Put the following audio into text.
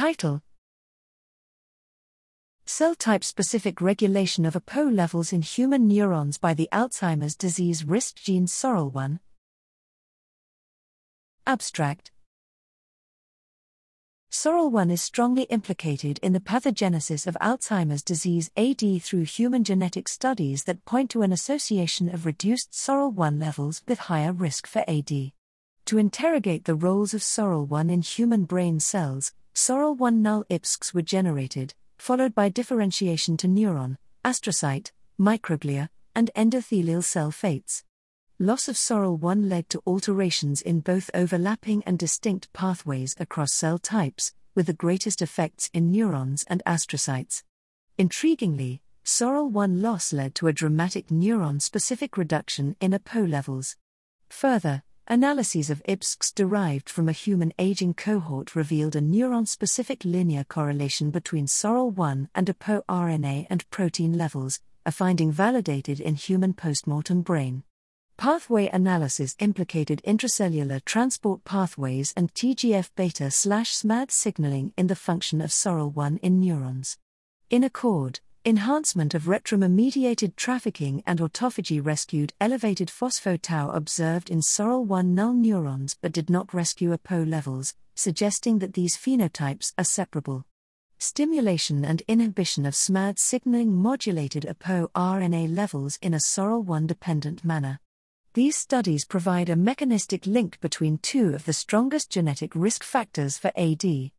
Title Cell type specific regulation of APOE levels in human neurons by the Alzheimer's disease risk gene SORL1. Abstract SORL1 is strongly implicated in the pathogenesis of Alzheimer's disease AD through human genetic studies that point to an association of reduced SORL1 levels with higher risk for AD. To interrogate the roles of SORL1 in human brain cells, SORL1 null IPSCs were generated, followed by differentiation to neuron, astrocyte, microglia, and endothelial cell fates. Loss of SORL1 led to alterations in both overlapping and distinct pathways across cell types, with the greatest effects in neurons and astrocytes. Intriguingly, SORL1 loss led to a dramatic neuron specific reduction in APOE levels. Further, Analyses of IPSCs derived from a human aging cohort revealed a neuron specific linear correlation between SORL1 and APOE RNA and protein levels, a finding validated in human postmortem brain. Pathway analysis implicated intracellular transport pathways and TGF beta SMAD signaling in the function of SORL1 in neurons. In accord, Enhancement of retromer-mediated trafficking and autophagy rescued elevated phospho-tau observed in SORL1 null neurons but did not rescue APOE levels, suggesting that these phenotypes are separable. Stimulation and inhibition of SMAD signaling modulated APOE RNA levels in a SORL1 dependent manner. These studies provide a mechanistic link between two of the strongest genetic risk factors for AD.